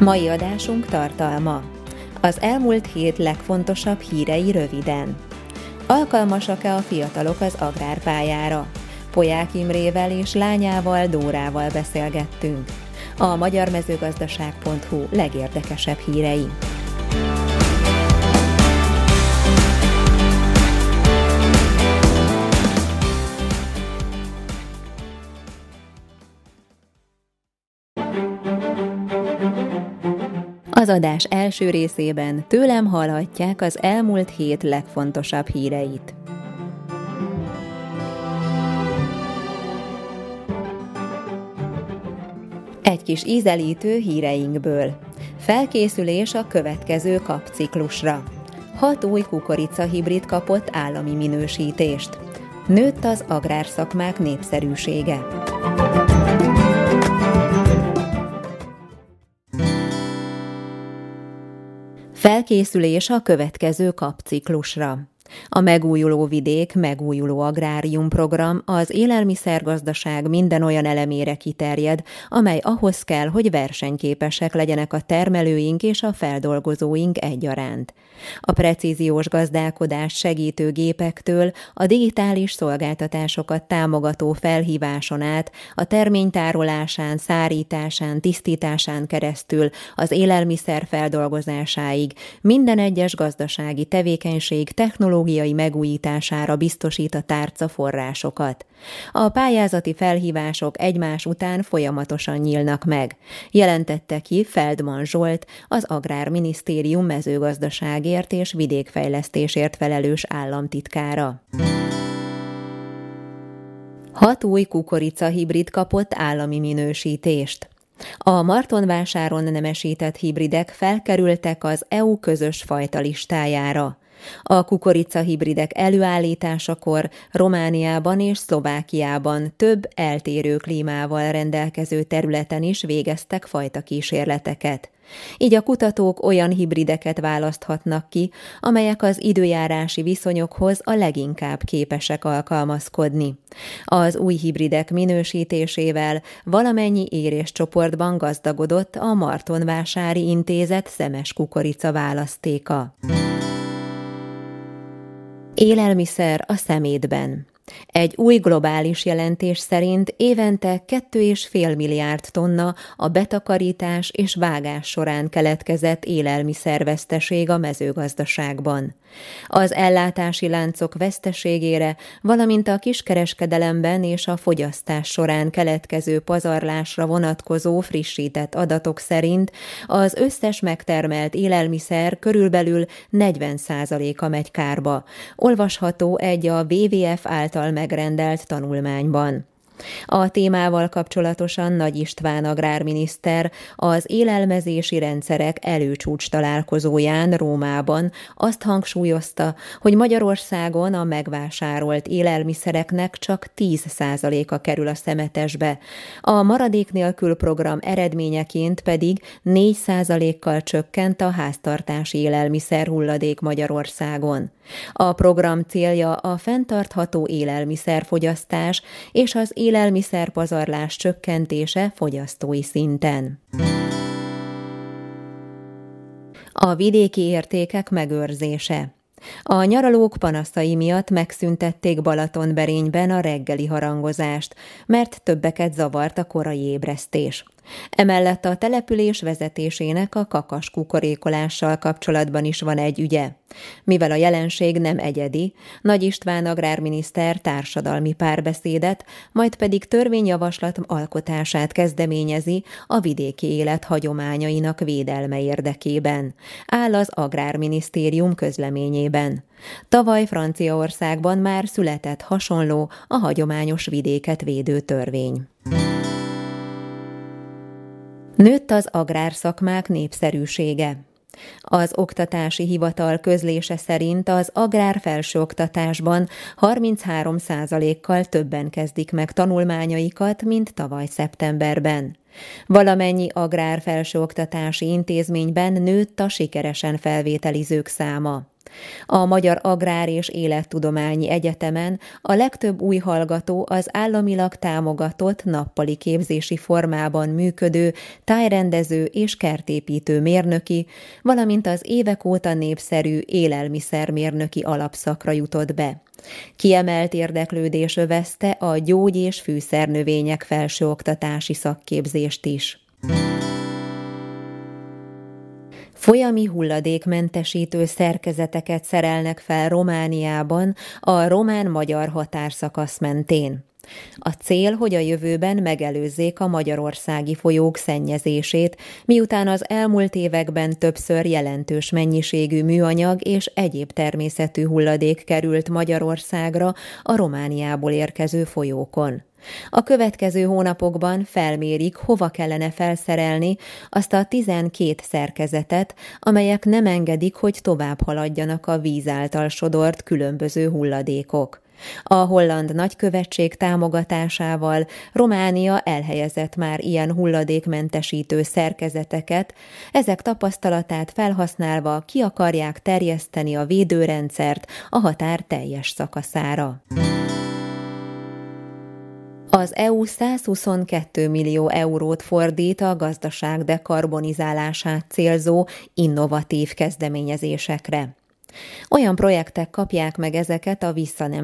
Mai adásunk tartalma. Az elmúlt hét legfontosabb hírei röviden. Alkalmasak-e a fiatalok az agrárpályára? Poják Imrével és lányával Dórával beszélgettünk. A magyarmezőgazdaság.hu legérdekesebb hírei. Az adás első részében tőlem hallhatják az elmúlt hét legfontosabb híreit. Egy kis ízelítő híreinkből. Felkészülés a következő kapciklusra. Hat új kukorica hibrid kapott állami minősítést. Nőtt az agrárszakmák népszerűsége. Felkészülés a következő kapciklusra. A Megújuló Vidék Megújuló Agrárium program az élelmiszergazdaság minden olyan elemére kiterjed, amely ahhoz kell, hogy versenyképesek legyenek a termelőink és a feldolgozóink egyaránt. A precíziós gazdálkodás segítő gépektől a digitális szolgáltatásokat támogató felhíváson át, a terménytárolásán, szárításán, tisztításán keresztül az élelmiszer feldolgozásáig minden egyes gazdasági tevékenység technológiai technológiai megújítására biztosít a tárca forrásokat. A pályázati felhívások egymás után folyamatosan nyílnak meg, jelentette ki Feldman Zsolt, az Agrárminisztérium mezőgazdaságért és vidékfejlesztésért felelős államtitkára. Hat új kukorica hibrid kapott állami minősítést. A Martonvásáron nemesített hibridek felkerültek az EU közös fajta listájára. A kukorica hibridek előállításakor Romániában és Szlovákiában több eltérő klímával rendelkező területen is végeztek fajta kísérleteket. Így a kutatók olyan hibrideket választhatnak ki, amelyek az időjárási viszonyokhoz a leginkább képesek alkalmazkodni. Az új hibridek minősítésével valamennyi éréscsoportban gazdagodott a Martonvásári Intézet szemes kukorica választéka. Élelmiszer a szemétben. Egy új globális jelentés szerint évente 2,5 milliárd tonna a betakarítás és vágás során keletkezett élelmiszerveszteség a mezőgazdaságban. Az ellátási láncok veszteségére, valamint a kiskereskedelemben és a fogyasztás során keletkező pazarlásra vonatkozó frissített adatok szerint az összes megtermelt élelmiszer körülbelül 40%-a megy kárba. Olvasható egy a WWF által által megrendelt tanulmányban. A témával kapcsolatosan Nagy István agrárminiszter az élelmezési rendszerek előcsúcs találkozóján Rómában azt hangsúlyozta, hogy Magyarországon a megvásárolt élelmiszereknek csak 10%-a kerül a szemetesbe, a maradék nélkül program eredményeként pedig 4%-kal csökkent a háztartási élelmiszer hulladék Magyarországon. A program célja a fenntartható élelmiszerfogyasztás és az élelmiszerpazarlás csökkentése fogyasztói szinten. A vidéki értékek megőrzése a nyaralók panaszai miatt megszüntették Balatonberényben a reggeli harangozást, mert többeket zavart a korai ébresztés. Emellett a település vezetésének a kakas kukorékolással kapcsolatban is van egy ügye. Mivel a jelenség nem egyedi, Nagy István agrárminiszter társadalmi párbeszédet, majd pedig törvényjavaslat alkotását kezdeményezi a vidéki élet hagyományainak védelme érdekében, áll az Agrárminisztérium közleményében. Tavaly Franciaországban már született hasonló a hagyományos vidéket védő törvény. Nőtt az agrárszakmák népszerűsége. Az Oktatási Hivatal közlése szerint az agrár felsőoktatásban 33 kal többen kezdik meg tanulmányaikat, mint tavaly szeptemberben. Valamennyi agrár felsőoktatási intézményben nőtt a sikeresen felvételizők száma. A Magyar Agrár és Élettudományi Egyetemen a legtöbb új hallgató az államilag támogatott nappali képzési formában működő tájrendező és kertépítő mérnöki, valamint az évek óta népszerű élelmiszermérnöki alapszakra jutott be. Kiemelt érdeklődés övezte a gyógy- és fűszernövények felsőoktatási szakképzést is. Folyami hulladékmentesítő szerkezeteket szerelnek fel Romániában a román-magyar határszakasz mentén. A cél, hogy a jövőben megelőzzék a magyarországi folyók szennyezését, miután az elmúlt években többször jelentős mennyiségű műanyag és egyéb természetű hulladék került Magyarországra a Romániából érkező folyókon. A következő hónapokban felmérik, hova kellene felszerelni azt a 12 szerkezetet, amelyek nem engedik, hogy tovább haladjanak a víz által sodort különböző hulladékok. A holland nagykövetség támogatásával Románia elhelyezett már ilyen hulladékmentesítő szerkezeteket, ezek tapasztalatát felhasználva ki akarják terjeszteni a védőrendszert a határ teljes szakaszára. Az EU 122 millió eurót fordít a gazdaság dekarbonizálását célzó innovatív kezdeményezésekre. Olyan projektek kapják meg ezeket a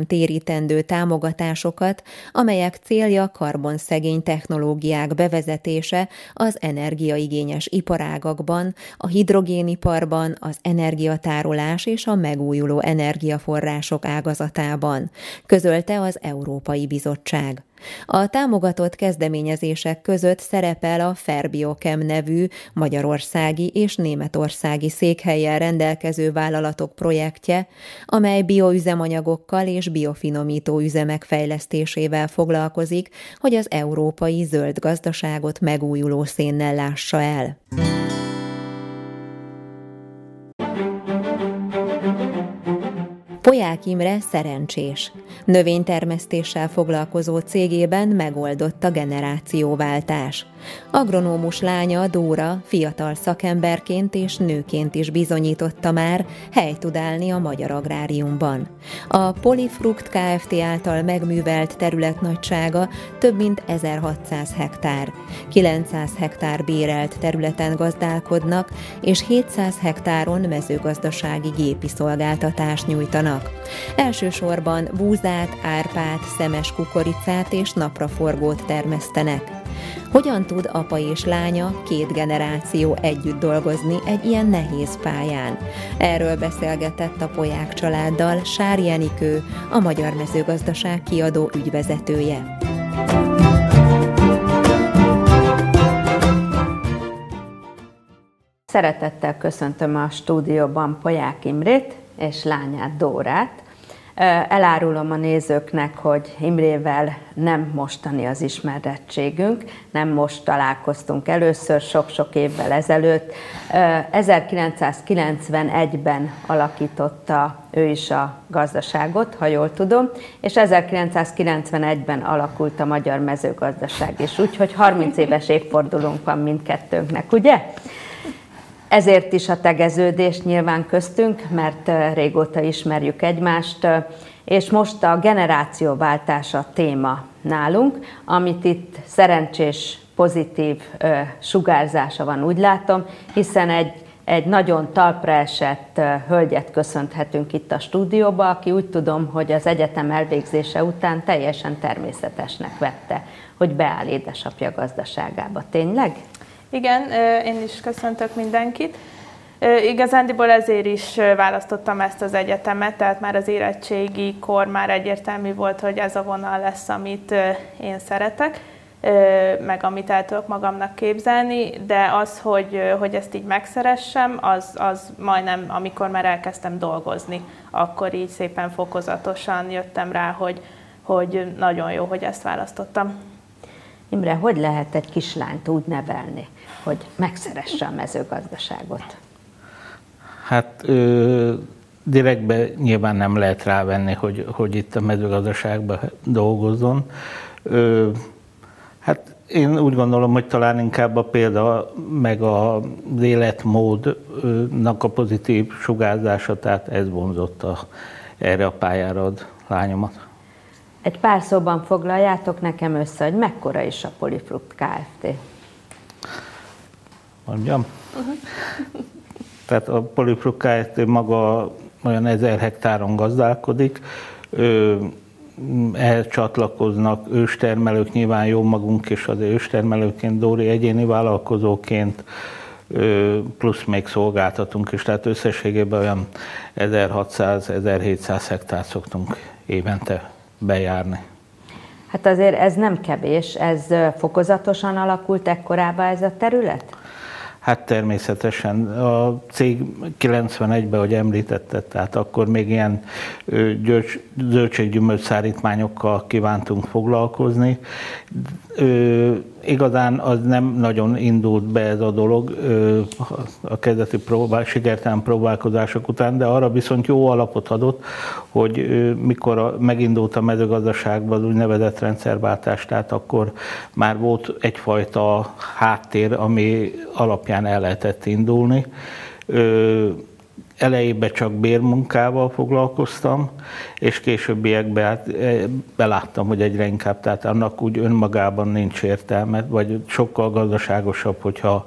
térítendő támogatásokat, amelyek célja karbonszegény technológiák bevezetése az energiaigényes iparágakban, a hidrogéniparban, az energiatárolás és a megújuló energiaforrások ágazatában, közölte az Európai Bizottság. A támogatott kezdeményezések között szerepel a Ferbiochem nevű magyarországi és németországi székhelyen rendelkező vállalatok projektje, amely bioüzemanyagokkal és biofinomító üzemek fejlesztésével foglalkozik, hogy az európai zöld gazdaságot megújuló szénnel lássa el. Poják Imre szerencsés. Növénytermesztéssel foglalkozó cégében megoldott a generációváltás. Agronómus lánya Dóra fiatal szakemberként és nőként is bizonyította már hely tud állni a magyar agráriumban. A Polifrukt Kft. által megművelt terület nagysága több mint 1600 hektár. 900 hektár bérelt területen gazdálkodnak, és 700 hektáron mezőgazdasági gépi szolgáltatást nyújtanak. Elsősorban búzát, árpát, szemes kukoricát és napraforgót termesztenek. Hogyan tud apa és lánya, két generáció együtt dolgozni egy ilyen nehéz pályán? Erről beszélgetett a Poják családdal Sári Enikő, a Magyar Mezőgazdaság kiadó ügyvezetője. Szeretettel köszöntöm a stúdióban Poják Imrét és lányát Dórát, Elárulom a nézőknek, hogy Imrével nem mostani az ismerettségünk, nem most találkoztunk először, sok-sok évvel ezelőtt. 1991-ben alakította ő is a gazdaságot, ha jól tudom, és 1991-ben alakult a magyar mezőgazdaság is, úgyhogy 30 éves évfordulónk van mindkettőnknek, ugye? Ezért is a tegeződés nyilván köztünk, mert régóta ismerjük egymást, és most a generációváltás a téma nálunk, amit itt szerencsés, pozitív sugárzása van, úgy látom, hiszen egy egy nagyon talpra esett hölgyet köszönhetünk itt a stúdióba, aki úgy tudom, hogy az egyetem elvégzése után teljesen természetesnek vette, hogy beáll édesapja gazdaságába. Tényleg? Igen, én is köszöntök mindenkit. Igazándiból ezért is választottam ezt az egyetemet, tehát már az érettségi kor már egyértelmű volt, hogy ez a vonal lesz, amit én szeretek meg amit el tudok magamnak képzelni, de az, hogy, hogy ezt így megszeressem, az, az majdnem, amikor már elkezdtem dolgozni, akkor így szépen fokozatosan jöttem rá, hogy, hogy nagyon jó, hogy ezt választottam. Imre, hogy lehet egy kislányt úgy nevelni, hogy megszeresse a mezőgazdaságot? Hát ö, direktbe nyilván nem lehet rávenni, hogy, hogy itt a mezőgazdaságban dolgozzon. Ö, Hát én úgy gondolom, hogy talán inkább a példa, meg a életmódnak a pozitív sugárzása, tehát ez vonzotta erre a pályára ad lányomat. Egy pár szóban foglaljátok nekem össze, hogy mekkora is a Polifrukt Kft. Mondjam? Tehát a Polifrukt Kft. maga olyan ezer hektáron gazdálkodik, ehhez csatlakoznak őstermelők, nyilván jó magunk is az őstermelőként, Dóri egyéni vállalkozóként, plusz még szolgáltatunk is, tehát összességében olyan 1600-1700 hektár szoktunk évente bejárni. Hát azért ez nem kevés, ez fokozatosan alakult ekkorába ez a terület? Hát természetesen. A cég 91-ben, hogy említette, tehát akkor még ilyen zöldséggyümölcs szállítmányokkal kívántunk foglalkozni igazán az nem nagyon indult be ez a dolog a kezdeti próbál, sikertelen próbálkozások után, de arra viszont jó alapot adott, hogy mikor megindult a mezőgazdaságban az úgynevezett rendszerváltás, tehát akkor már volt egyfajta háttér, ami alapján el lehetett indulni elejében csak bérmunkával foglalkoztam, és későbbiekben hát eh, beláttam, hogy egyre inkább, tehát annak úgy önmagában nincs értelme, vagy sokkal gazdaságosabb, hogyha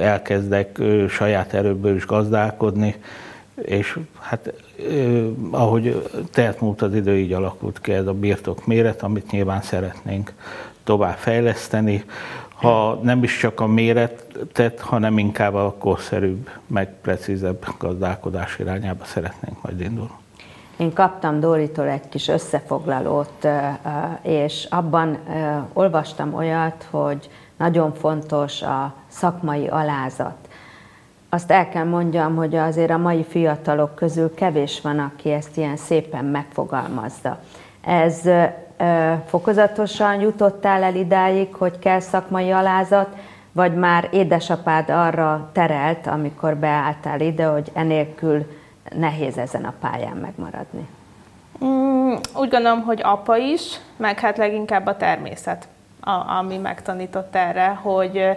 elkezdek saját erőből is gazdálkodni, és hát ahogy telt múlt az idő, így alakult ki ez a birtok méret, amit nyilván szeretnénk tovább fejleszteni, ha nem is csak a méretet, hanem inkább a korszerűbb, meg precízebb gazdálkodás irányába szeretnénk majd indulni. Én kaptam Dóritól egy kis összefoglalót, és abban olvastam olyat, hogy nagyon fontos a szakmai alázat. Azt el kell mondjam, hogy azért a mai fiatalok közül kevés van, aki ezt ilyen szépen megfogalmazza. Ez fokozatosan jutottál el idáig, hogy kell szakmai alázat, vagy már édesapád arra terelt, amikor beálltál ide, hogy enélkül nehéz ezen a pályán megmaradni? Mm, úgy gondolom, hogy apa is, meg hát leginkább a természet, a, ami megtanított erre, hogy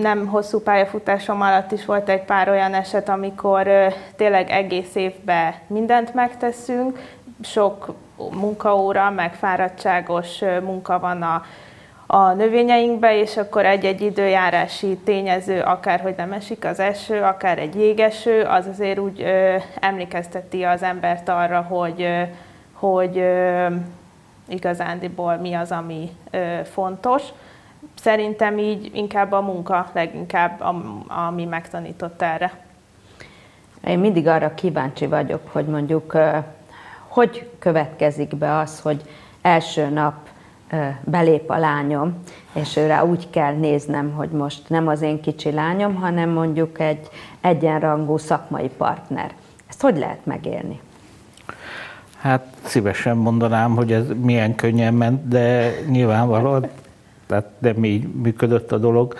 nem hosszú pályafutásom alatt is volt egy pár olyan eset, amikor tényleg egész évben mindent megteszünk, sok munkaóra, meg fáradtságos munka van a, a növényeinkbe, és akkor egy-egy időjárási tényező, akár hogy nem esik az eső, akár egy jégeső, az azért úgy ö, emlékezteti az embert arra, hogy, ö, hogy ö, igazándiból mi az, ami ö, fontos. Szerintem így inkább a munka leginkább, ami megtanított erre. Én mindig arra kíváncsi vagyok, hogy mondjuk hogy következik be az, hogy első nap belép a lányom, és őre úgy kell néznem, hogy most nem az én kicsi lányom, hanem mondjuk egy egyenrangú szakmai partner. Ezt hogy lehet megélni? Hát szívesen mondanám, hogy ez milyen könnyen ment, de nyilvánvalóan, tehát nem így működött a dolog.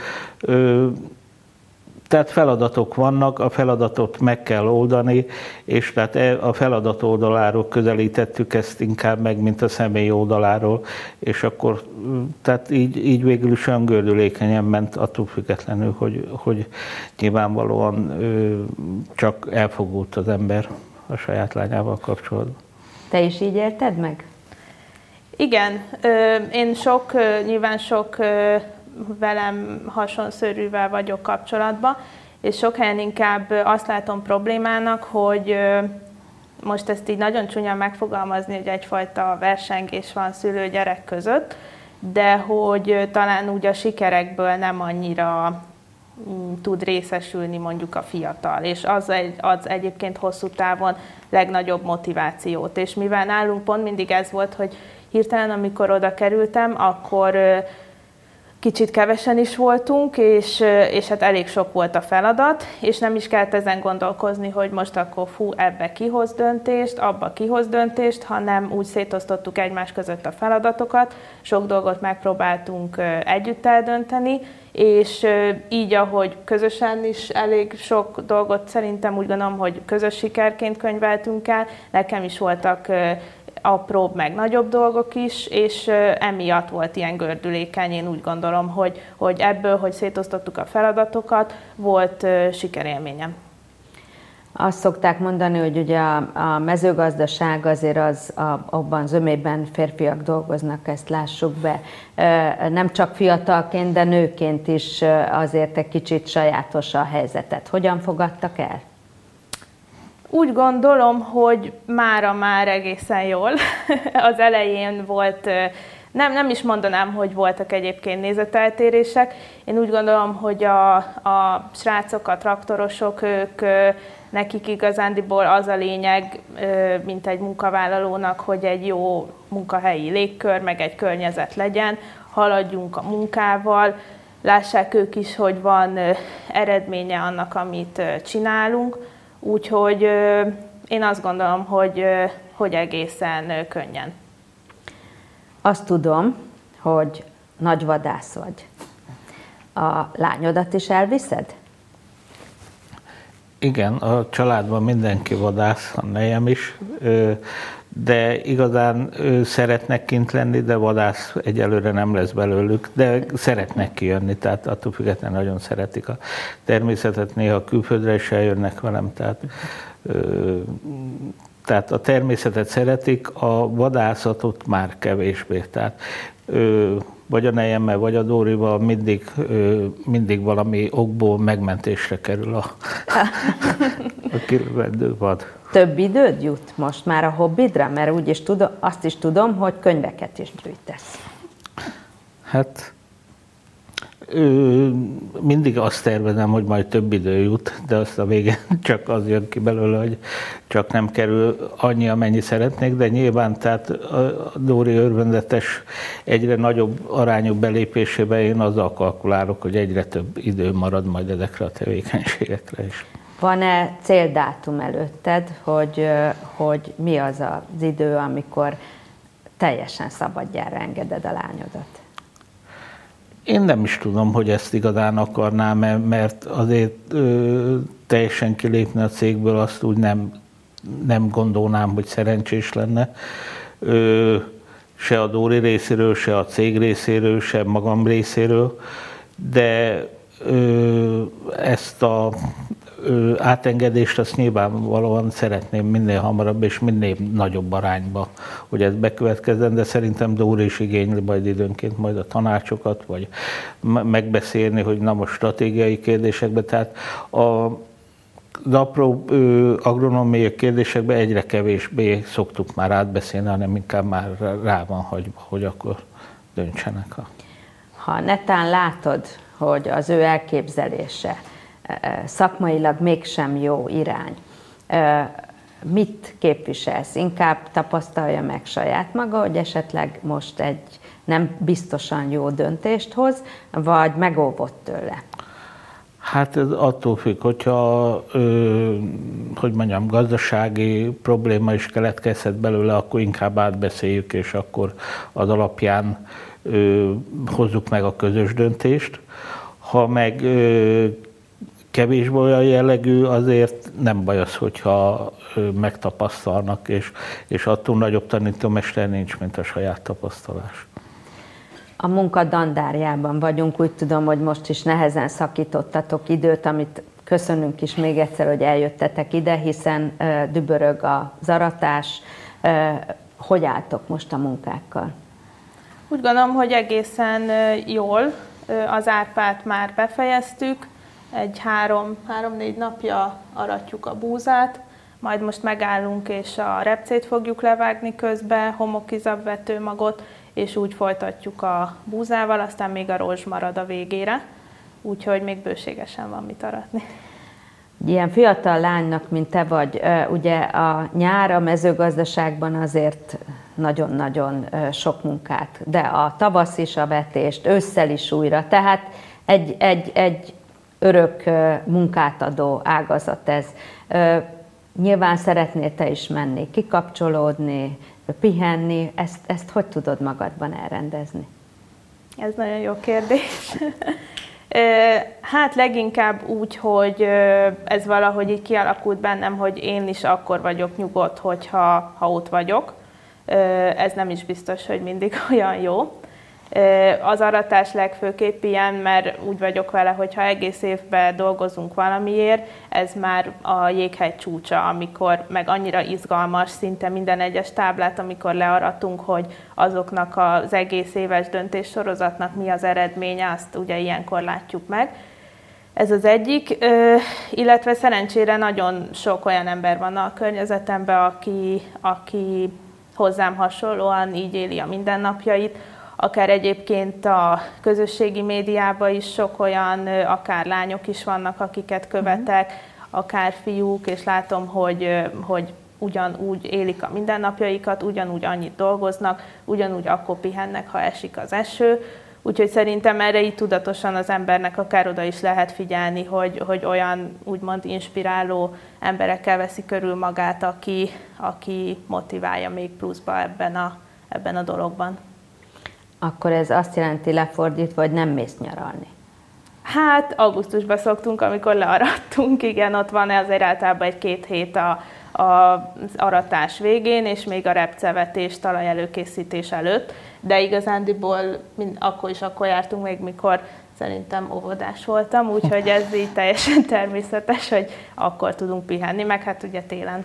Tehát feladatok vannak, a feladatot meg kell oldani, és tehát e, a feladat oldaláról közelítettük ezt inkább meg, mint a személy oldaláról, és akkor tehát így, így végül is olyan gördülékenyen ment, attól függetlenül, hogy, hogy nyilvánvalóan csak elfogult az ember a saját lányával kapcsolatban. Te is így érted meg? Igen, én sok, nyilván sok velem hasonszörűvel vagyok kapcsolatban, és sok helyen inkább azt látom problémának, hogy most ezt így nagyon csúnyán megfogalmazni, hogy egyfajta versengés van szülő-gyerek között, de hogy talán úgy a sikerekből nem annyira mm, tud részesülni mondjuk a fiatal, és az, egy, az egyébként hosszú távon legnagyobb motivációt. És mivel nálunk pont mindig ez volt, hogy hirtelen, amikor oda kerültem, akkor kicsit kevesen is voltunk, és, és hát elég sok volt a feladat, és nem is kellett ezen gondolkozni, hogy most akkor fú, ebbe kihoz döntést, abba kihoz döntést, hanem úgy szétosztottuk egymás között a feladatokat, sok dolgot megpróbáltunk együtt eldönteni, és így, ahogy közösen is elég sok dolgot szerintem úgy gondolom, hogy közös sikerként könyveltünk el, nekem is voltak apróbb, meg nagyobb dolgok is, és emiatt volt ilyen gördülékeny. Én úgy gondolom, hogy, hogy ebből, hogy szétosztottuk a feladatokat, volt sikerélményem. Azt szokták mondani, hogy ugye a, mezőgazdaság azért az a, abban zömében férfiak dolgoznak, ezt lássuk be. Nem csak fiatalként, de nőként is azért egy kicsit sajátos a helyzetet. Hogyan fogadtak el? Úgy gondolom, hogy mára már egészen jól. Az elején volt, nem, nem is mondanám, hogy voltak egyébként nézeteltérések. Én úgy gondolom, hogy a, a srácok, a traktorosok, ők nekik igazándiból az a lényeg, mint egy munkavállalónak, hogy egy jó munkahelyi légkör, meg egy környezet legyen, haladjunk a munkával, lássák ők is, hogy van eredménye annak, amit csinálunk Úgyhogy én azt gondolom, hogy, hogy egészen könnyen. Azt tudom, hogy nagy vadász vagy. A lányodat is elviszed? Igen, a családban mindenki vadász, a nejem is, de igazán szeretnek kint lenni, de vadász egyelőre nem lesz belőlük, de szeretnek kijönni, tehát attól függetlenül nagyon szeretik a természetet, néha külföldre is eljönnek velem, tehát tehát a természetet szeretik, a vadászatot már kevésbé. Tehát vagy a nejemmel, vagy a Dórival mindig, mindig valami okból megmentésre kerül a, a kilövendő vad. Több időd jut most már a hobbidra? Mert úgy is tudom, azt is tudom, hogy könyveket is gyűjtesz. Hát ő, mindig azt tervezem, hogy majd több idő jut, de azt a végén csak az jön ki belőle, hogy csak nem kerül annyi, amennyi szeretnék, de nyilván tehát a Dóri örvendetes egyre nagyobb arányú belépésébe én azzal kalkulálok, hogy egyre több idő marad majd ezekre a tevékenységekre is. Van-e céldátum előtted, hogy, hogy mi az az idő, amikor teljesen szabadjára engeded a lányodat? Én nem is tudom, hogy ezt igazán akarnám, mert azért ö, teljesen kilépni a cégből azt úgy nem, nem gondolnám, hogy szerencsés lenne. Ö, se a Dóri részéről, se a cég részéről, se magam részéről, de ö, ezt a átengedést azt nyilvánvalóan szeretném minél hamarabb és minél nagyobb arányba, hogy ez bekövetkezzen, de szerintem Dóri is igényli majd időnként majd a tanácsokat, vagy megbeszélni, hogy na most stratégiai kérdésekben, tehát a, az apró agronomiai kérdésekben egyre kevésbé szoktuk már átbeszélni, hanem inkább már rá van hagyva, hogy akkor döntsenek. A... Ha netán látod, hogy az ő elképzelése szakmailag mégsem jó irány. Mit képviselsz? Inkább tapasztalja meg saját maga, hogy esetleg most egy nem biztosan jó döntést hoz, vagy megóvott tőle? Hát ez attól függ, hogyha, ö, hogy mondjam, gazdasági probléma is keletkezhet belőle, akkor inkább átbeszéljük, és akkor az alapján ö, hozzuk meg a közös döntést. Ha meg ö, kevésbé olyan jellegű, azért nem baj az, hogyha megtapasztalnak, és, és attól nagyobb tanítómester nincs, mint a saját tapasztalás. A munka dandárjában vagyunk, úgy tudom, hogy most is nehezen szakítottatok időt, amit köszönünk is még egyszer, hogy eljöttetek ide, hiszen dübörög a zaratás. Hogy álltok most a munkákkal? Úgy gondolom, hogy egészen jól. Az árpát már befejeztük, egy három, három-négy napja aratjuk a búzát, majd most megállunk és a repcét fogjuk levágni közbe, homokizabvető magot, és úgy folytatjuk a búzával, aztán még a rozs marad a végére, úgyhogy még bőségesen van mit aratni. Ilyen fiatal lánynak, mint te vagy, ugye a nyár a mezőgazdaságban azért nagyon-nagyon sok munkát, de a tavasz is a vetést, ősszel is újra, tehát egy, egy, egy örök munkát adó ágazat ez. Nyilván szeretnél te is menni, kikapcsolódni, pihenni, ezt, ezt hogy tudod magadban elrendezni? Ez nagyon jó kérdés. Hát leginkább úgy, hogy ez valahogy így kialakult bennem, hogy én is akkor vagyok nyugodt, hogyha ha ott vagyok. Ez nem is biztos, hogy mindig olyan jó. Az aratás legfőképp ilyen, mert úgy vagyok vele, hogy ha egész évben dolgozunk valamiért, ez már a jéghegy csúcsa, amikor meg annyira izgalmas szinte minden egyes táblát, amikor learatunk, hogy azoknak az egész éves döntéssorozatnak mi az eredménye, azt ugye ilyenkor látjuk meg. Ez az egyik, illetve szerencsére nagyon sok olyan ember van a környezetemben, aki, aki hozzám hasonlóan így éli a mindennapjait, akár egyébként a közösségi médiában is sok olyan, akár lányok is vannak, akiket követek, akár fiúk, és látom, hogy, hogy ugyanúgy élik a mindennapjaikat, ugyanúgy annyit dolgoznak, ugyanúgy akkor pihennek, ha esik az eső. Úgyhogy szerintem erre így tudatosan az embernek akár oda is lehet figyelni, hogy, hogy olyan úgymond inspiráló emberekkel veszi körül magát, aki, aki motiválja még pluszba ebben a, ebben a dologban. Akkor ez azt jelenti lefordítva, hogy nem mész nyaralni. Hát augusztusban szoktunk, amikor learattunk, igen, ott van azért általában egy-két hét a, a, az aratás végén, és még a repcevetés, talajelőkészítés előtt, de igazándiból mind, akkor is akkor jártunk még, mikor szerintem óvodás voltam, úgyhogy ez így teljesen természetes, hogy akkor tudunk pihenni, meg hát ugye télen.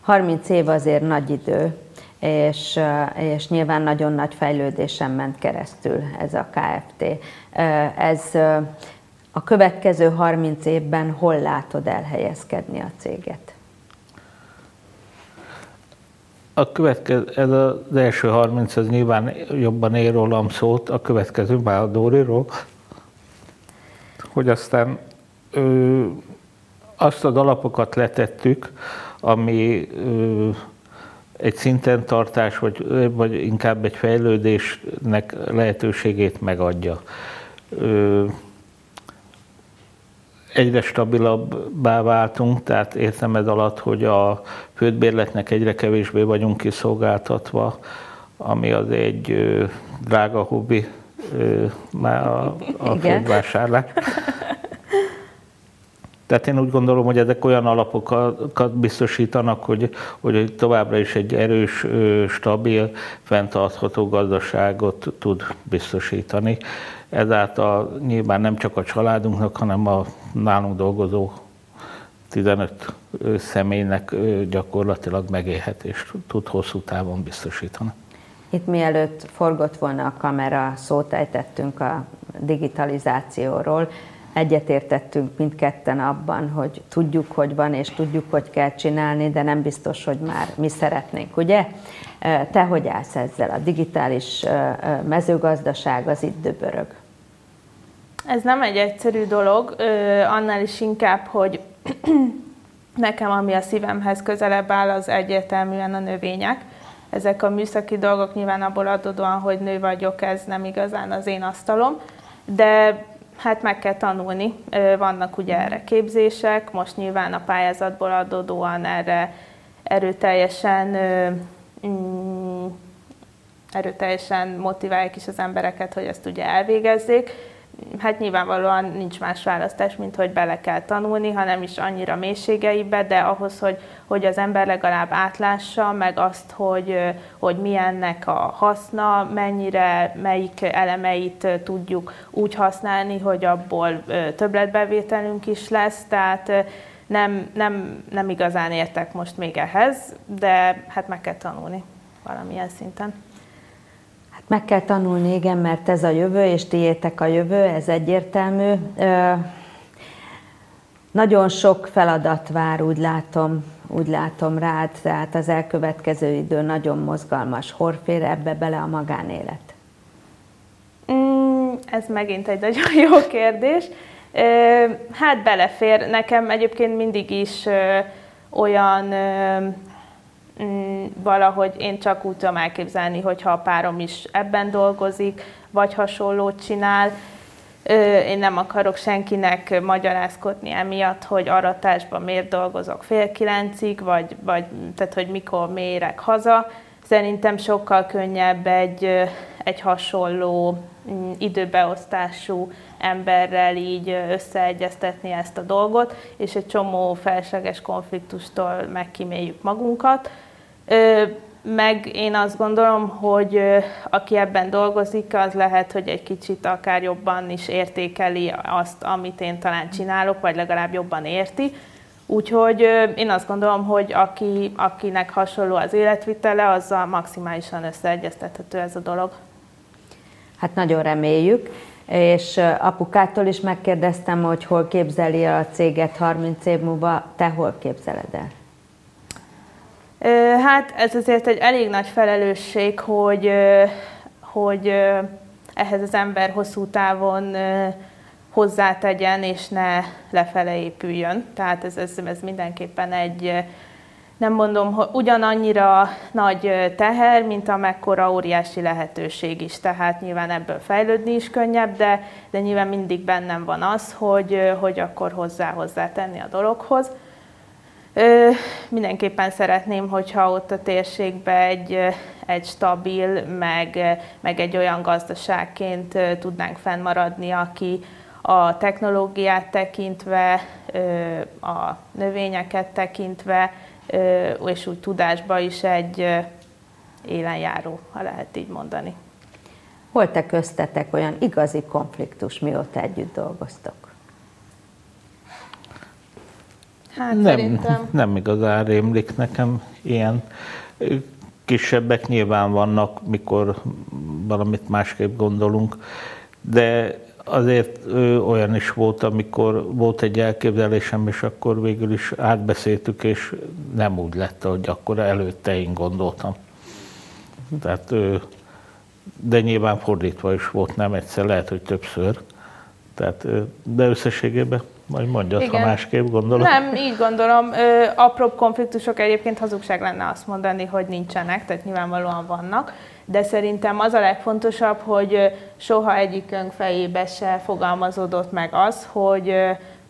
30 év azért nagy idő, és, és nyilván nagyon nagy fejlődésen ment keresztül ez a KFT. Ez a következő 30 évben hol látod elhelyezkedni a céget? A következő, ez az első 30, ez nyilván jobban ér rólam szót, a következő már a Dóriról, hogy aztán ö, azt az alapokat letettük, ami ö, egy szinten tartás, vagy, vagy inkább egy fejlődésnek lehetőségét megadja. Ö, egyre stabilabbá váltunk, tehát értem ez alatt, hogy a földbérletnek egyre kevésbé vagyunk kiszolgáltatva, ami az egy ö, drága hobbi, ö, már a, a földvásárlás. Tehát én úgy gondolom, hogy ezek olyan alapokat biztosítanak, hogy, hogy továbbra is egy erős, stabil, fenntartható gazdaságot tud biztosítani. Ezáltal nyilván nem csak a családunknak, hanem a nálunk dolgozó 15 személynek gyakorlatilag megélhetést tud hosszú távon biztosítani. Itt mielőtt forgott volna a kamera, szót ejtettünk a digitalizációról egyetértettünk mindketten abban, hogy tudjuk, hogy van, és tudjuk, hogy kell csinálni, de nem biztos, hogy már mi szeretnénk, ugye? Te hogy állsz ezzel? A digitális mezőgazdaság az itt döbörög. Ez nem egy egyszerű dolog, annál is inkább, hogy nekem, ami a szívemhez közelebb áll, az egyértelműen a növények. Ezek a műszaki dolgok nyilván abból adódóan, hogy nő vagyok, ez nem igazán az én asztalom, de Hát meg kell tanulni. Vannak ugye erre képzések, most nyilván a pályázatból adódóan erre erőteljesen mm, erőteljesen motiválják is az embereket, hogy ezt ugye elvégezzék hát nyilvánvalóan nincs más választás, mint hogy bele kell tanulni, hanem is annyira mélységeibe, de ahhoz, hogy, hogy az ember legalább átlássa, meg azt, hogy, hogy milyennek a haszna, mennyire, melyik elemeit tudjuk úgy használni, hogy abból többletbevételünk is lesz, tehát nem, nem, nem igazán értek most még ehhez, de hát meg kell tanulni valamilyen szinten. Meg kell tanulni, igen, mert ez a jövő, és tiétek a jövő, ez egyértelmű. nagyon sok feladat vár, úgy látom, úgy látom rád, tehát az elkövetkező idő nagyon mozgalmas. Hol fér ebbe bele a magánélet? Mm, ez megint egy nagyon jó kérdés. Hát belefér. Nekem egyébként mindig is olyan valahogy én csak úgy tudom elképzelni, hogyha a párom is ebben dolgozik, vagy hasonlót csinál, én nem akarok senkinek magyarázkodni emiatt, hogy aratásban miért dolgozok fél kilencig, vagy, vagy tehát, hogy mikor mérek haza. Szerintem sokkal könnyebb egy, egy hasonló mm, időbeosztású emberrel így összeegyeztetni ezt a dolgot, és egy csomó felesleges konfliktustól megkíméljük magunkat. Meg én azt gondolom, hogy aki ebben dolgozik, az lehet, hogy egy kicsit akár jobban is értékeli azt, amit én talán csinálok, vagy legalább jobban érti. Úgyhogy én azt gondolom, hogy aki, akinek hasonló az életvitele, azzal maximálisan összeegyeztethető ez a dolog. Hát nagyon reméljük, és apukától is megkérdeztem, hogy hol képzeli a céget 30 év múlva, te hol képzeled el? Hát ez azért egy elég nagy felelősség, hogy, hogy ehhez az ember hosszú távon hozzátegyen, és ne lefele épüljön. Tehát ez, ez, ez mindenképpen egy, nem mondom, hogy ugyanannyira nagy teher, mint amekkora óriási lehetőség is. Tehát nyilván ebből fejlődni is könnyebb, de, de nyilván mindig bennem van az, hogy, hogy akkor hozzá hozzá tenni a dologhoz. Ö, mindenképpen szeretném, hogyha ott a térségben egy, egy stabil, meg, meg egy olyan gazdaságként tudnánk fennmaradni, aki a technológiát tekintve, a növényeket tekintve, és úgy tudásba is egy élenjáró, ha lehet így mondani. Volt-e köztetek olyan igazi konfliktus, mióta együtt dolgoztok? Hát nem, szerintem... nem igazán rémlik nekem ilyen. Kisebbek nyilván vannak, mikor valamit másképp gondolunk, de azért ö, olyan is volt, amikor volt egy elképzelésem, és akkor végül is átbeszéltük, és nem úgy lett, hogy akkor előtte én gondoltam. Tehát, ö, de nyilván fordítva is volt, nem egyszer, lehet, hogy többször. Tehát, ö, de összességében majd mondjad, Igen. ha másképp gondolod. Nem, így gondolom. Ö, apróbb konfliktusok egyébként hazugság lenne azt mondani, hogy nincsenek, tehát nyilvánvalóan vannak, de szerintem az a legfontosabb, hogy soha egyikünk fejébe se fogalmazódott meg az, hogy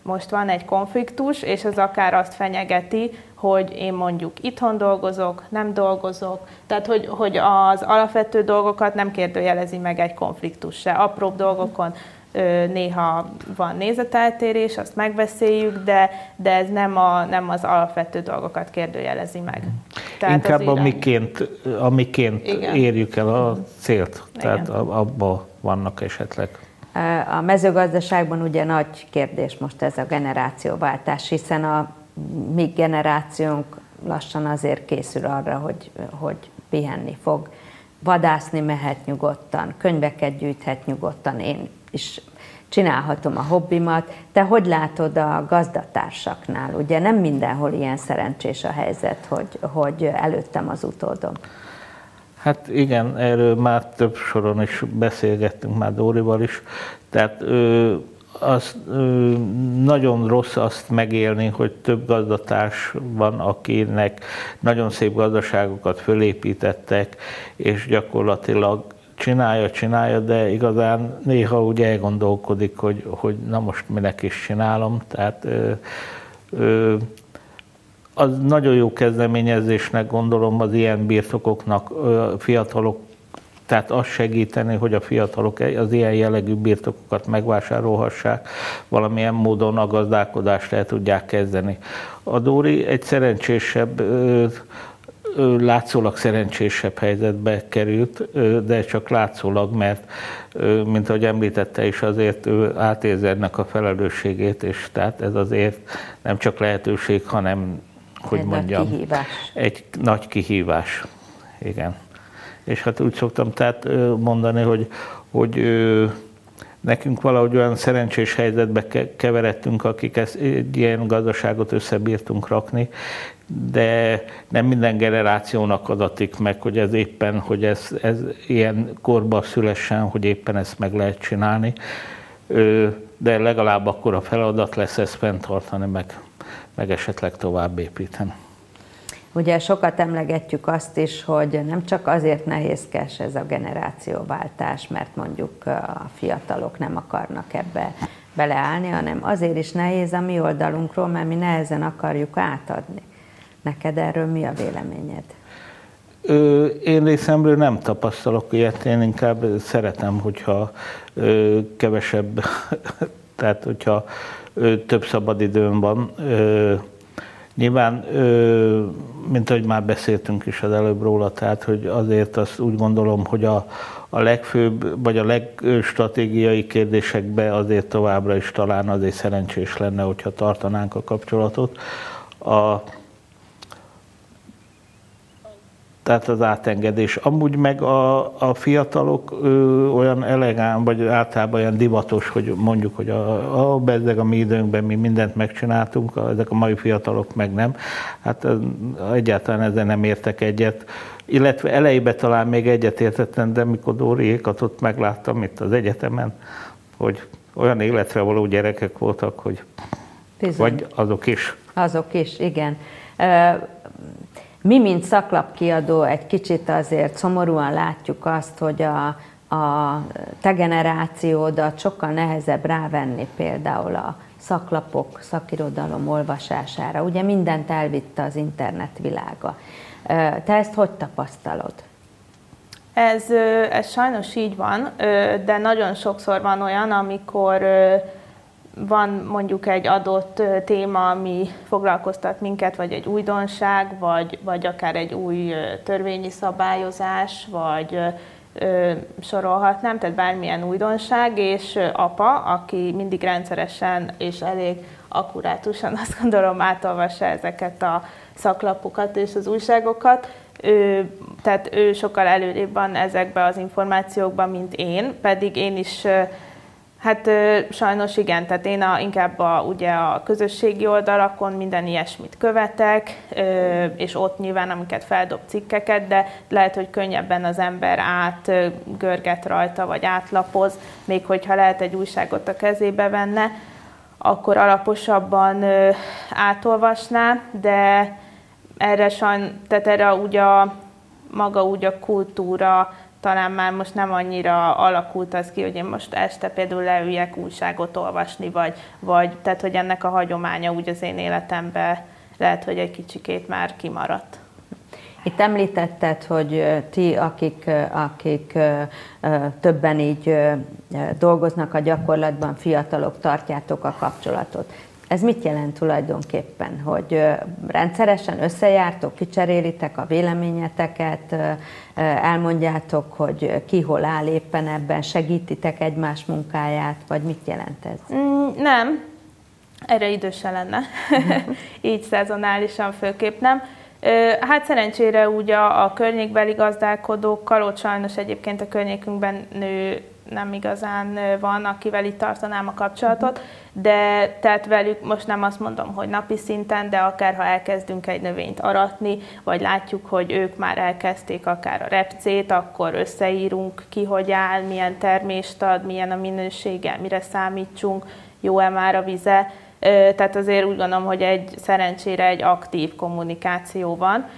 most van egy konfliktus, és ez akár azt fenyegeti, hogy én mondjuk itthon dolgozok, nem dolgozok, tehát hogy, hogy az alapvető dolgokat nem kérdőjelezi meg egy konfliktus se. Apróbb dolgokon néha van nézeteltérés, azt megbeszéljük, de, de ez nem, a, nem az alapvető dolgokat kérdőjelezi meg. Tehát Inkább amiként, amiként érjük el a célt, Igen. tehát abban vannak esetleg. A mezőgazdaságban ugye nagy kérdés most ez a generációváltás, hiszen a mi generációnk lassan azért készül arra, hogy, hogy pihenni fog. Vadászni mehet nyugodtan, könyveket gyűjthet nyugodtan. Én is csinálhatom a hobbimat. Te hogy látod a gazdatársaknál? Ugye nem mindenhol ilyen szerencsés a helyzet, hogy, hogy előttem az utódom. Hát igen, erről már több soron is beszélgettünk már Dórival is. Tehát ö, az ö, nagyon rossz azt megélni, hogy több gazdatárs van, akinek nagyon szép gazdaságokat fölépítettek, és gyakorlatilag csinálja, csinálja, de igazán néha úgy elgondolkodik, hogy, hogy na most minek is csinálom. Tehát ö, ö, az nagyon jó kezdeményezésnek gondolom az ilyen birtokoknak, ö, fiatalok, tehát azt segíteni, hogy a fiatalok az ilyen jellegű birtokokat megvásárolhassák, valamilyen módon a gazdálkodást el tudják kezdeni. A Dóri egy szerencsésebb látszólag szerencsésebb helyzetbe került, de csak látszólag, mert mint ahogy említette is, azért ő átérzi ennek a felelősségét, és tehát ez azért nem csak lehetőség, hanem, hogy egy mondjam, nagy kihívás. egy nagy kihívás. Igen. És hát úgy szoktam tehát mondani, hogy, hogy nekünk valahogy olyan szerencsés helyzetbe keveredtünk, akik ezt, egy ilyen gazdaságot összebírtunk rakni, de nem minden generációnak adatik meg, hogy ez éppen, hogy ez, ez ilyen korba szülessen, hogy éppen ezt meg lehet csinálni, de legalább akkor a feladat lesz ezt fenntartani, meg, meg esetleg tovább építeni. Ugye sokat emlegetjük azt is, hogy nem csak azért nehézkes ez a generációváltás, mert mondjuk a fiatalok nem akarnak ebbe beleállni, hanem azért is nehéz a mi oldalunkról, mert mi nehezen akarjuk átadni. Neked erről mi a véleményed? Ö, én részemről nem tapasztalok ilyet, én inkább szeretem, hogyha ö, kevesebb, tehát hogyha ö, több szabadidőm van. Ö, nyilván, mint ahogy már beszéltünk is az előbb róla, tehát hogy azért azt úgy gondolom, hogy a, a legfőbb, vagy a legstratégiai kérdésekbe azért továbbra is talán azért szerencsés lenne, hogyha tartanánk a kapcsolatot. A, tehát az átengedés. Amúgy meg a, a fiatalok ö, olyan elegán, vagy általában olyan divatos, hogy mondjuk, hogy a, a bezzeg a mi időnkben mi mindent megcsináltunk, ezek a mai fiatalok meg nem. Hát egyáltalán ezzel nem értek egyet. Illetve elejébe talán még egyet értettem, de mikor Dóriékat ott megláttam itt az egyetemen, hogy olyan életre való gyerekek voltak, hogy Bizony. vagy azok is. Azok is, igen. Mi, mint szaklapkiadó, egy kicsit azért szomorúan látjuk azt, hogy a, a te generációdat sokkal nehezebb rávenni például a szaklapok, szakirodalom olvasására. Ugye mindent elvitte az internet világa. Te ezt hogy tapasztalod? Ez, ez sajnos így van, de nagyon sokszor van olyan, amikor van mondjuk egy adott téma, ami foglalkoztat minket, vagy egy újdonság, vagy, vagy akár egy új törvényi szabályozás, vagy ö, sorolhatnám, tehát bármilyen újdonság, és apa, aki mindig rendszeresen és elég akkurátusan azt gondolom átolvassa ezeket a szaklapokat és az újságokat, ő, tehát ő sokkal előrébb van ezekben az információkban, mint én, pedig én is Hát sajnos igen, tehát én a, inkább a, ugye a közösségi oldalakon minden ilyesmit követek, és ott nyilván amiket feldob cikkeket, de lehet, hogy könnyebben az ember átgörget rajta, vagy átlapoz, még hogyha lehet egy újságot a kezébe venne, akkor alaposabban átolvasná, de erre sajn, tehát erre ugye a, maga úgy a kultúra, talán már most nem annyira alakult az ki, hogy én most este például leüljek újságot olvasni, vagy, vagy tehát, hogy ennek a hagyománya úgy az én életemben lehet, hogy egy kicsikét már kimaradt. Itt említetted, hogy ti, akik, akik többen így dolgoznak a gyakorlatban, fiatalok, tartjátok a kapcsolatot. Ez mit jelent tulajdonképpen? Hogy rendszeresen összejártok, kicserélitek a véleményeteket, elmondjátok, hogy ki hol áll éppen ebben, segítitek egymás munkáját, vagy mit jelent ez? Mm, nem, erre időse lenne, így szezonálisan főképp nem. Hát szerencsére úgy a, a környékbeli gazdálkodókkal, ott sajnos egyébként a környékünkben nő nem igazán van, akivel itt tartanám a kapcsolatot, de tehát velük most nem azt mondom, hogy napi szinten, de akár ha elkezdünk egy növényt aratni, vagy látjuk, hogy ők már elkezdték akár a repcét, akkor összeírunk ki, hogy áll, milyen termést ad, milyen a minősége, mire számítsunk, jó-e már a vize. Tehát azért úgy gondolom, hogy egy szerencsére egy aktív kommunikáció van,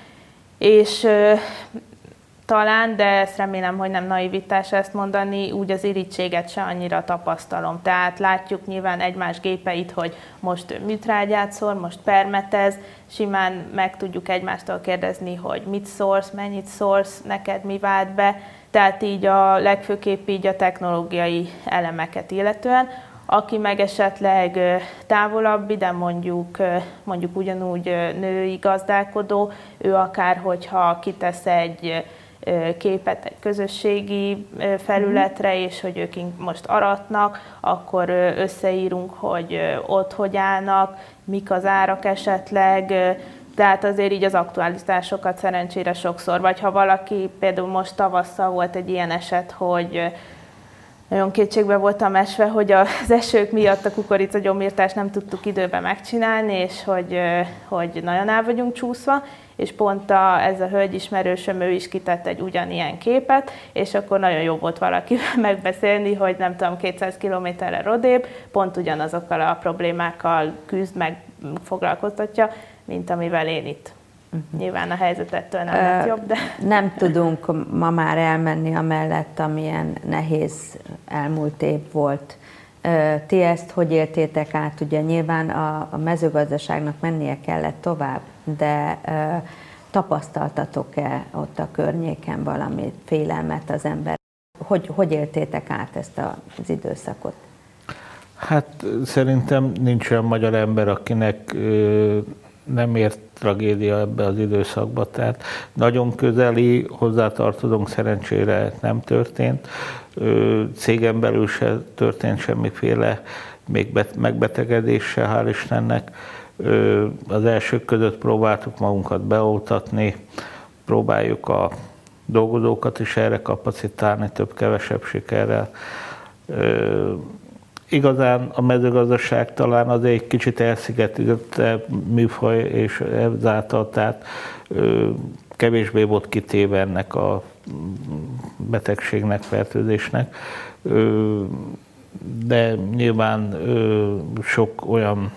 és talán, de ezt remélem, hogy nem naivitás ezt mondani, úgy az irítséget se annyira tapasztalom. Tehát látjuk nyilván egymás gépeit, hogy most műtrágyát szól, most permetez, simán meg tudjuk egymástól kérdezni, hogy mit szórsz, mennyit szórsz, neked mi vált be, tehát így a legfőképp így a technológiai elemeket illetően. Aki meg esetleg távolabb, de mondjuk, mondjuk ugyanúgy női gazdálkodó, ő akár, hogyha kitesz egy képet egy közösségi felületre, és hogy ők most aratnak, akkor összeírunk, hogy ott hogy állnak, mik az árak esetleg, tehát azért így az aktualitásokat szerencsére sokszor, vagy ha valaki, például most tavasszal volt egy ilyen eset, hogy nagyon kétségbe voltam esve, hogy az esők miatt a kukorica gyomírtást nem tudtuk időben megcsinálni, és hogy, hogy nagyon el vagyunk csúszva, és pont a, ez a hölgy ismerősöm, ő is kitett egy ugyanilyen képet, és akkor nagyon jó volt valakivel megbeszélni, hogy nem tudom, 200 kilométerre rodébb, pont ugyanazokkal a problémákkal küzd, meg foglalkoztatja, mint amivel én itt. Uh-huh. Nyilván a helyzet ettől nem lett jobb, de... Nem tudunk ma már elmenni amellett, amilyen nehéz elmúlt év volt. Ti ezt hogy éltétek át? Ugye nyilván a, a mezőgazdaságnak mennie kellett tovább, de tapasztaltatok-e ott a környéken valami félelmet az ember? Hogy, hogy éltétek át ezt az időszakot? Hát szerintem nincs olyan magyar ember, akinek nem ért tragédia ebbe az időszakba, tehát nagyon közeli, hozzátartozónk szerencsére nem történt. Cégen belül se történt semmiféle még bet, megbetegedés se, hál' Istennek. Az elsők között próbáltuk magunkat beoltatni, próbáljuk a dolgozókat is erre kapacitálni, több-kevesebb sikerrel. Igazán a mezőgazdaság talán az egy kicsit elszigetült műfaj, és ezáltal tehát kevésbé volt kitéve ennek a betegségnek, fertőzésnek. De nyilván sok olyan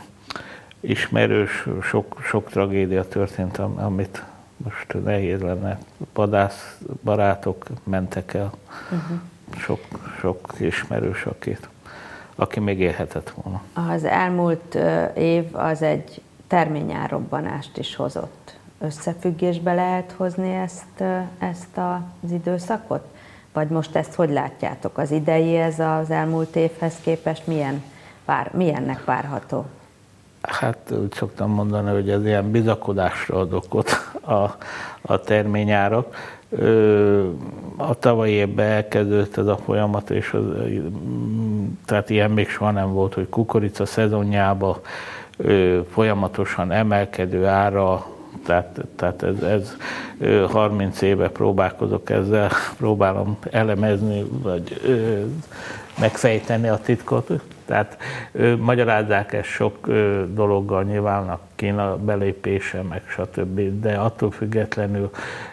ismerős, sok, sok tragédia történt, amit most nehéz lenne. Padász barátok mentek el, uh-huh. sok, sok ismerős, akit aki még élhetett volna. Az elmúlt év az egy terményárobbanást is hozott. Összefüggésbe lehet hozni ezt, ezt az időszakot? Vagy most ezt hogy látjátok? Az idei ez az elmúlt évhez képest milyen, vár, milyennek várható? Hát úgy szoktam mondani, hogy ez ilyen bizakodásra ad okot a, a terményárak a tavalyi évben elkezdődött ez a folyamat, és az, tehát ilyen még soha nem volt, hogy kukorica szezonjába folyamatosan emelkedő ára, tehát, tehát ez, ez 30 éve próbálkozok ezzel, próbálom elemezni, vagy megfejteni a titkot. Tehát ő, magyarázzák ezt sok ö, dologgal, nyilván a Kína belépése, meg stb. De attól függetlenül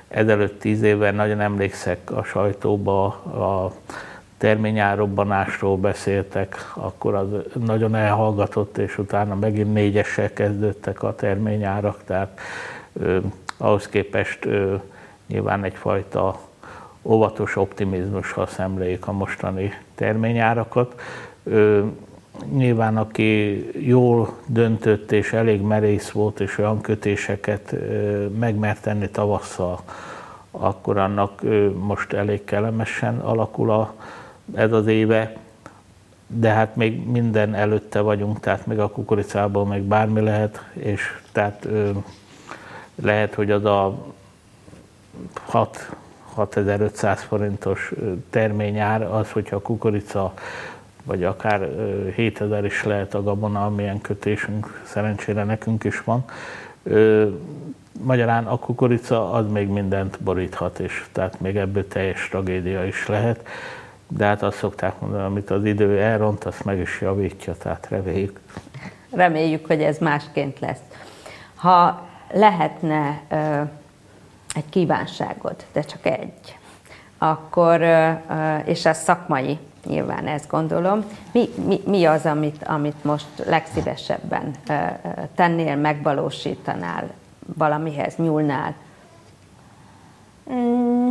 ezelőtt tíz évvel nagyon emlékszek a sajtóba a terményárobbanásról beszéltek, akkor az nagyon elhallgatott, és utána megint négyessel kezdődtek a terményárak, tehát ö, ahhoz képest ö, nyilván egyfajta óvatos optimizmussal szemléljük a mostani terményárakat. Ö, nyilván aki jól döntött és elég merész volt, és olyan kötéseket megmert tenni tavasszal, akkor annak most elég kellemesen alakul a, ez az éve, de hát még minden előtte vagyunk, tehát még a kukoricából meg bármi lehet, és tehát lehet, hogy az a 6 6500 forintos terményár az, hogyha a kukorica vagy akár 7000 is lehet a gabona, amilyen kötésünk szerencsére nekünk is van. Magyarán a kukorica az még mindent boríthat, és tehát még ebből teljes tragédia is lehet. De hát azt szokták mondani, amit az idő elront, azt meg is javítja, tehát reméljük. Reméljük, hogy ez másként lesz. Ha lehetne egy kívánságod, de csak egy, akkor, és a szakmai nyilván ezt gondolom. Mi, mi, mi az, amit, amit most legszívesebben tennél, megvalósítanál, valamihez nyúlnál? Mm,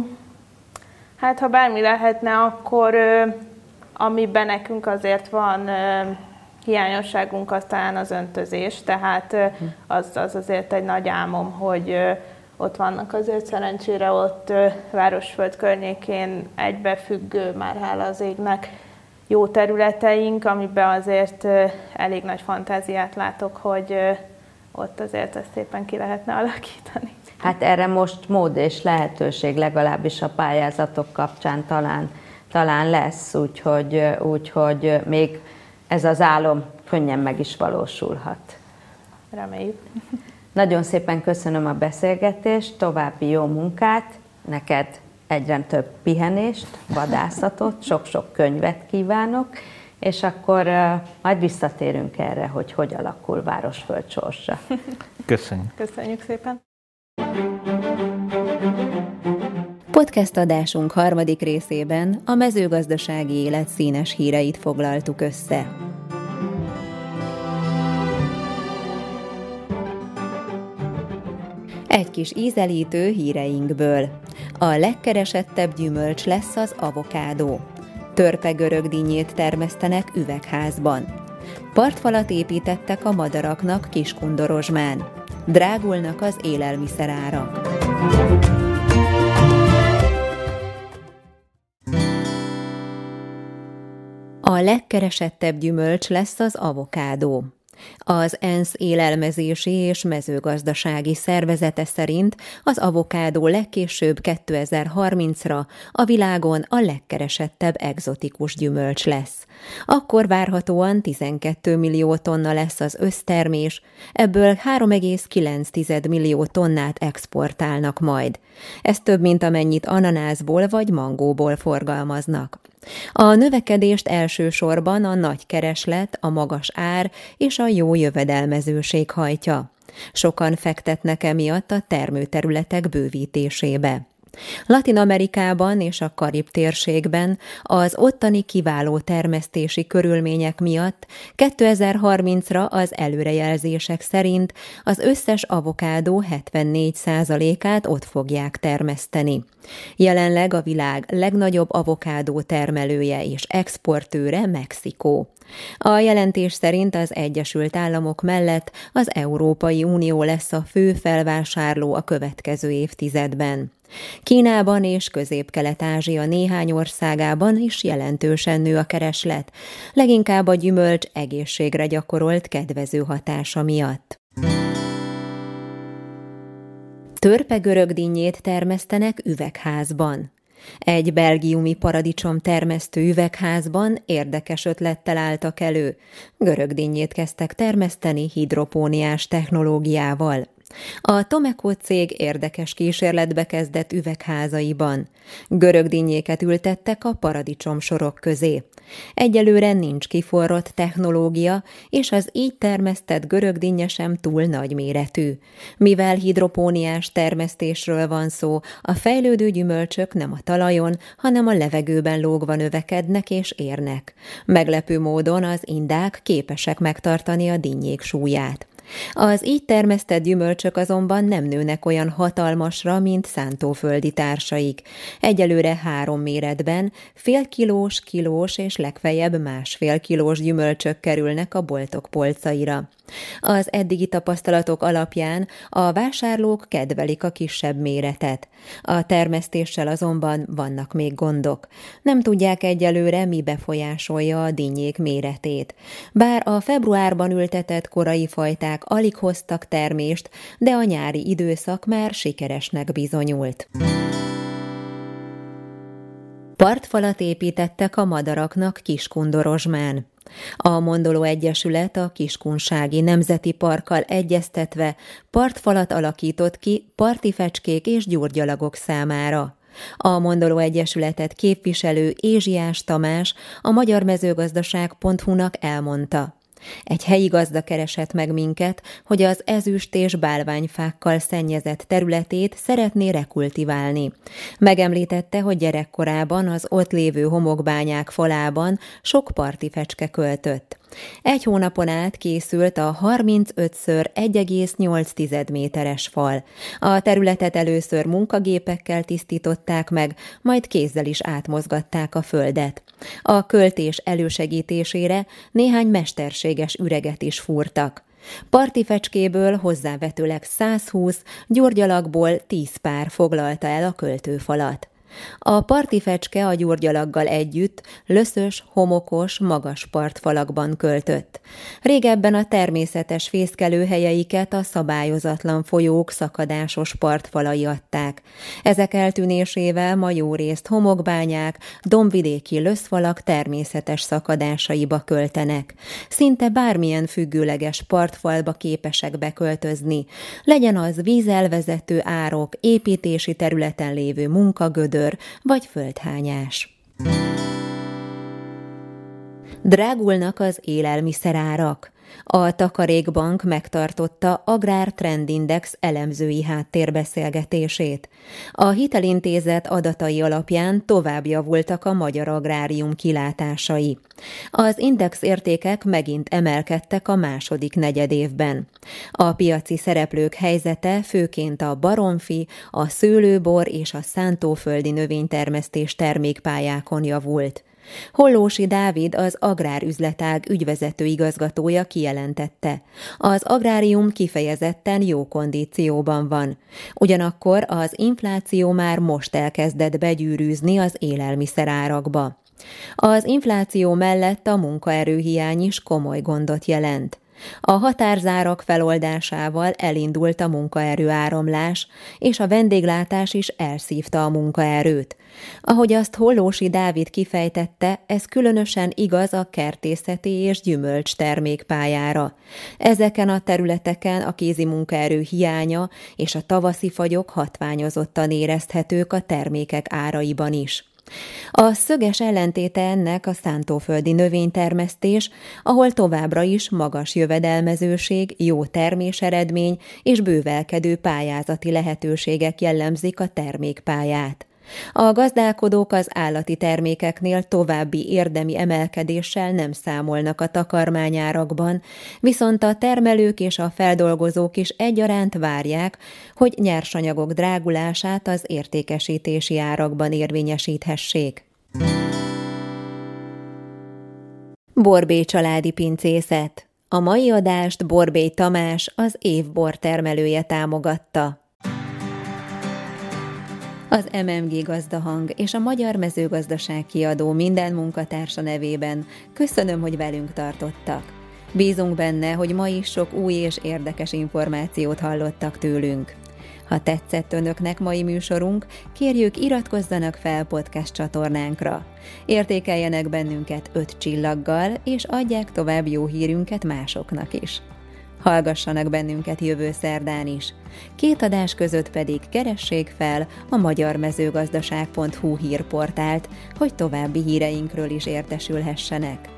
hát ha bármi lehetne, akkor amiben nekünk azért van hiányosságunk, az talán az öntözés, tehát az, az azért egy nagy álmom, hogy ott vannak azért szerencsére ott Városföld környékén egybefüggő, már hála az égnek, jó területeink, amiben azért elég nagy fantáziát látok, hogy ott azért ezt szépen ki lehetne alakítani. Hát erre most mód és lehetőség legalábbis a pályázatok kapcsán talán, talán lesz, úgyhogy, úgyhogy még ez az álom könnyen meg is valósulhat. Reméljük. Nagyon szépen köszönöm a beszélgetést, további jó munkát neked egyre több pihenést, vadászatot, sok-sok könyvet kívánok, és akkor majd visszatérünk erre, hogy hogy alakul Városföld sorsa. Köszönjük. Köszönjük szépen. Podcast adásunk harmadik részében a mezőgazdasági élet színes híreit foglaltuk össze. Egy kis ízelítő híreinkből. A legkeresettebb gyümölcs lesz az avokádó. Törpe görög dinnyét termesztenek üvegházban. Partfalat építettek a madaraknak Kiskundorozsmán. Drágulnak az élelmiszerárak. A legkeresettebb gyümölcs lesz az avokádó. Az ENSZ élelmezési és mezőgazdasági szervezete szerint az avokádó legkésőbb 2030-ra a világon a legkeresettebb egzotikus gyümölcs lesz. Akkor várhatóan 12 millió tonna lesz az össztermés, ebből 3,9 millió tonnát exportálnak majd. Ez több, mint amennyit ananászból vagy mangóból forgalmaznak. A növekedést elsősorban a nagy kereslet, a magas ár és a jó jövedelmezőség hajtja. Sokan fektetnek emiatt a termőterületek bővítésébe. Latin Amerikában és a Karib térségben az ottani kiváló termesztési körülmények miatt 2030-ra az előrejelzések szerint az összes avokádó 74%-át ott fogják termeszteni. Jelenleg a világ legnagyobb avokádó termelője és exportőre Mexikó. A jelentés szerint az Egyesült Államok mellett az Európai Unió lesz a fő felvásárló a következő évtizedben. Kínában és Közép-Kelet-Ázsia néhány országában is jelentősen nő a kereslet, leginkább a gyümölcs egészségre gyakorolt kedvező hatása miatt. Törpe görögdinnyét termesztenek üvegházban. Egy belgiumi paradicsom termesztő üvegházban érdekes ötlettel álltak elő. Görögdinnyét kezdtek termeszteni hidropóniás technológiával. A Tomeko cég érdekes kísérletbe kezdett üvegházaiban. Görög dinnyéket ültettek a paradicsom sorok közé. Egyelőre nincs kiforrott technológia, és az így termesztett görög dinnye sem túl nagy méretű. Mivel hidropóniás termesztésről van szó, a fejlődő gyümölcsök nem a talajon, hanem a levegőben lógva növekednek és érnek. Meglepő módon az indák képesek megtartani a dinnyék súlyát. Az így termesztett gyümölcsök azonban nem nőnek olyan hatalmasra, mint szántóföldi társaik. Egyelőre három méretben fél kilós, kilós és legfeljebb másfél kilós gyümölcsök kerülnek a boltok polcaira. Az eddigi tapasztalatok alapján a vásárlók kedvelik a kisebb méretet. A termesztéssel azonban vannak még gondok. Nem tudják egyelőre, mi befolyásolja a dinnyék méretét. Bár a februárban ültetett korai fajták alig hoztak termést, de a nyári időszak már sikeresnek bizonyult. Partfalat építettek a madaraknak Kiskundorozsmán. A Mondoló Egyesület a Kiskunsági Nemzeti Parkkal egyeztetve partfalat alakított ki parti fecskék és gyurgyalagok számára. A Mondoló Egyesületet képviselő Ézsiás Tamás a Magyar Mezőgazdaság.hu-nak elmondta. Egy helyi gazda keresett meg minket, hogy az ezüst és bálványfákkal szennyezett területét szeretné rekultiválni. Megemlítette, hogy gyerekkorában az ott lévő homokbányák falában sok parti fecske költött. Egy hónapon át készült a 35x 1,8 méteres fal. A területet először munkagépekkel tisztították meg, majd kézzel is átmozgatták a földet. A költés elősegítésére néhány mesterséges üreget is fúrtak. Parti fecskéből hozzávetőleg 120, gyurgyalakból 10 pár foglalta el a költőfalat. A parti fecske a gyurgyalaggal együtt löszös, homokos, magas partfalakban költött. Régebben a természetes fészkelőhelyeiket a szabályozatlan folyók szakadásos partfalai adták. Ezek eltűnésével ma jó részt homokbányák, dombvidéki löszfalak természetes szakadásaiba költenek. Szinte bármilyen függőleges partfalba képesek beköltözni, legyen az vízelvezető árok, építési területen lévő munkagödör, bőr vagy földhányás. Drágulnak az élelmiszerárak. A Takarékbank megtartotta Agrár Trendindex elemzői háttérbeszélgetését. A hitelintézet adatai alapján tovább javultak a magyar agrárium kilátásai. Az index értékek megint emelkedtek a második negyedévben. A piaci szereplők helyzete főként a baromfi, a szőlőbor és a szántóföldi növénytermesztés termékpályákon javult. Hollósi Dávid az agrárüzletág ügyvezető igazgatója kijelentette. Az agrárium kifejezetten jó kondícióban van. Ugyanakkor az infláció már most elkezdett begyűrűzni az élelmiszerárakba. Az infláció mellett a munkaerőhiány is komoly gondot jelent. A határzárak feloldásával elindult a munkaerő áramlás, és a vendéglátás is elszívta a munkaerőt. Ahogy azt Hollósi Dávid kifejtette, ez különösen igaz a kertészeti és gyümölcs termékpályára. Ezeken a területeken a kézi munkaerő hiánya és a tavaszi fagyok hatványozottan érezhetők a termékek áraiban is. A szöges ellentéte ennek a szántóföldi növénytermesztés, ahol továbbra is magas jövedelmezőség, jó terméseredmény és bővelkedő pályázati lehetőségek jellemzik a termékpályát. A gazdálkodók az állati termékeknél további érdemi emelkedéssel nem számolnak a takarmányárakban, viszont a termelők és a feldolgozók is egyaránt várják, hogy nyersanyagok drágulását az értékesítési árakban érvényesíthessék. Borbé családi pincészet A mai adást Borbé Tamás, az évbor termelője támogatta. Az MMG Gazdahang és a Magyar Mezőgazdaság kiadó minden munkatársa nevében köszönöm, hogy velünk tartottak. Bízunk benne, hogy ma is sok új és érdekes információt hallottak tőlünk. Ha tetszett önöknek mai műsorunk, kérjük iratkozzanak fel podcast csatornánkra. Értékeljenek bennünket öt csillaggal, és adják tovább jó hírünket másoknak is. Hallgassanak bennünket jövő szerdán is. Két adás között pedig keressék fel a magyarmezőgazdaság.hu hírportált, hogy további híreinkről is értesülhessenek.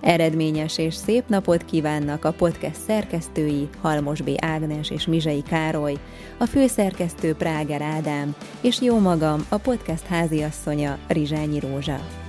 Eredményes és szép napot kívánnak a podcast szerkesztői Halmos B. Ágnes és Mizsei Károly, a főszerkesztő Práger Ádám, és jó magam, a podcast háziasszonya Rizsányi Rózsa.